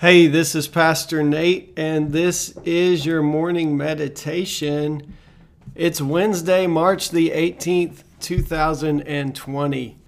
Hey, this is Pastor Nate, and this is your morning meditation. It's Wednesday, March the 18th, 2020.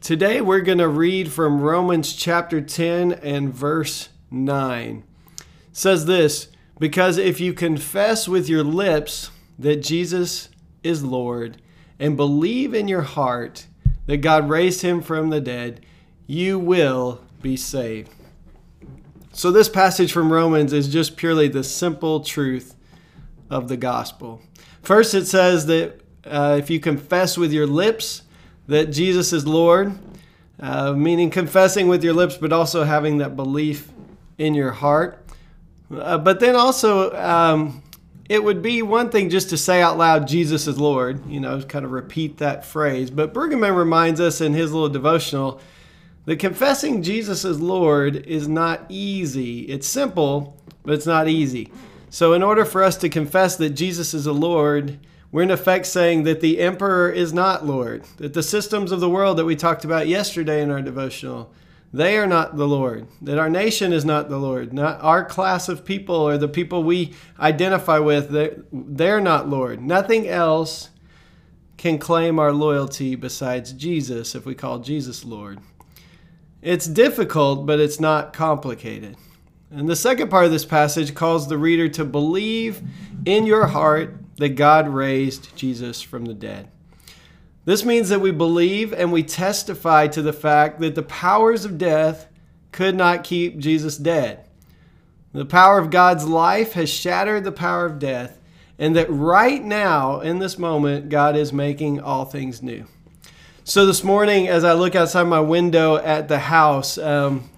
Today we're going to read from Romans chapter 10 and verse 9. It says this Because if you confess with your lips that Jesus is Lord and believe in your heart that God raised him from the dead, you will be saved. So, this passage from Romans is just purely the simple truth of the gospel. First, it says that uh, if you confess with your lips that Jesus is Lord, uh, meaning confessing with your lips, but also having that belief in your heart. Uh, but then also, um, it would be one thing just to say out loud, Jesus is Lord, you know, kind of repeat that phrase. But Brueggemann reminds us in his little devotional the confessing Jesus as Lord is not easy. It's simple, but it's not easy. So, in order for us to confess that Jesus is a Lord, we're in effect saying that the emperor is not Lord, that the systems of the world that we talked about yesterday in our devotional, they are not the Lord, that our nation is not the Lord, not our class of people or the people we identify with, they're, they're not Lord. Nothing else can claim our loyalty besides Jesus if we call Jesus Lord. It's difficult, but it's not complicated. And the second part of this passage calls the reader to believe in your heart that God raised Jesus from the dead. This means that we believe and we testify to the fact that the powers of death could not keep Jesus dead. The power of God's life has shattered the power of death, and that right now, in this moment, God is making all things new. So this morning, as I look outside my window at the house, um,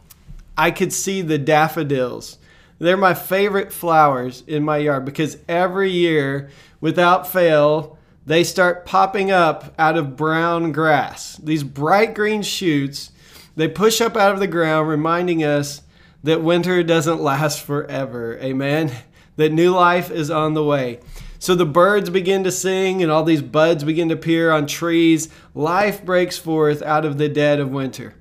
I could see the daffodils. They're my favorite flowers in my yard because every year, without fail, they start popping up out of brown grass. These bright green shoots, they push up out of the ground, reminding us that winter doesn't last forever. Amen. That new life is on the way. So the birds begin to sing, and all these buds begin to appear on trees. Life breaks forth out of the dead of winter.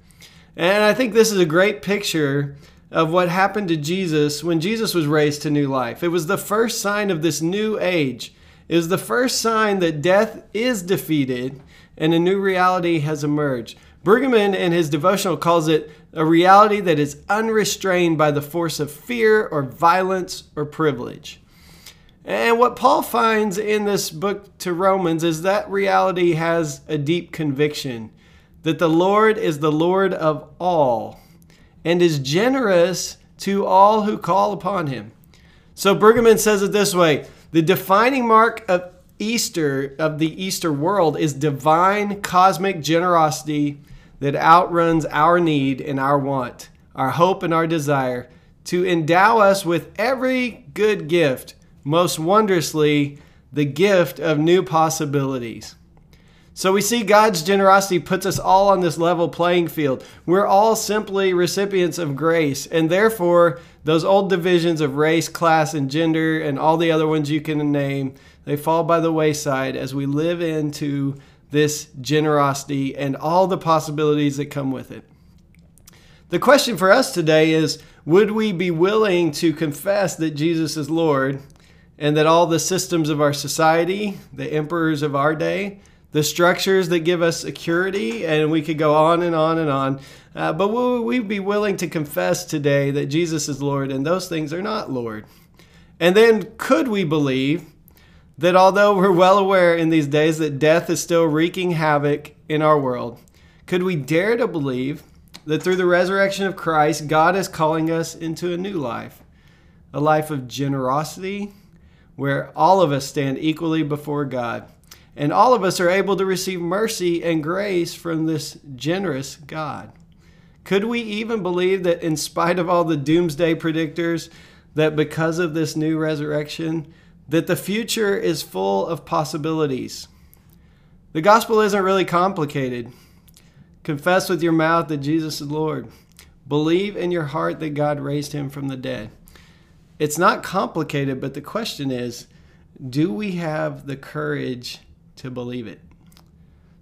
And I think this is a great picture of what happened to Jesus when Jesus was raised to new life. It was the first sign of this new age. It was the first sign that death is defeated and a new reality has emerged. Brueggemann in his devotional calls it a reality that is unrestrained by the force of fear or violence or privilege. And what Paul finds in this book to Romans is that reality has a deep conviction that the Lord is the Lord of all and is generous to all who call upon him. So Brueggemann says it this way the defining mark of Easter, of the Easter world, is divine cosmic generosity that outruns our need and our want, our hope and our desire to endow us with every good gift most wondrously, the gift of new possibilities. So we see God's generosity puts us all on this level playing field. We're all simply recipients of grace, and therefore, those old divisions of race, class, and gender, and all the other ones you can name, they fall by the wayside as we live into this generosity and all the possibilities that come with it. The question for us today is Would we be willing to confess that Jesus is Lord and that all the systems of our society, the emperors of our day, the structures that give us security, and we could go on and on and on. Uh, but will we be willing to confess today that Jesus is Lord and those things are not Lord? And then could we believe that although we're well aware in these days that death is still wreaking havoc in our world, could we dare to believe that through the resurrection of Christ, God is calling us into a new life? A life of generosity, where all of us stand equally before God. And all of us are able to receive mercy and grace from this generous God. Could we even believe that, in spite of all the doomsday predictors, that because of this new resurrection, that the future is full of possibilities. The gospel isn't really complicated. Confess with your mouth that Jesus is Lord. Believe in your heart that God raised him from the dead. It's not complicated, but the question is do we have the courage to believe it?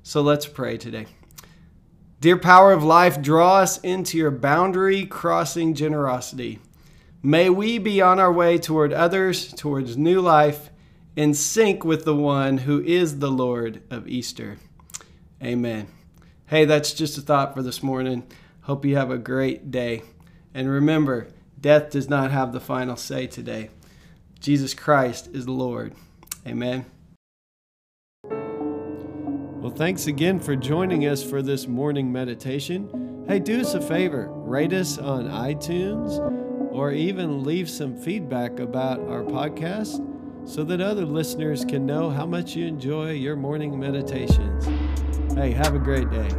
So let's pray today. Dear power of life, draw us into your boundary crossing generosity. May we be on our way toward others, towards new life, in sync with the one who is the Lord of Easter. Amen. Hey, that's just a thought for this morning. Hope you have a great day. And remember, death does not have the final say today. Jesus Christ is Lord. Amen. Well, thanks again for joining us for this morning meditation. Hey, do us a favor rate us on iTunes or even leave some feedback about our podcast so that other listeners can know how much you enjoy your morning meditations. Hey, have a great day.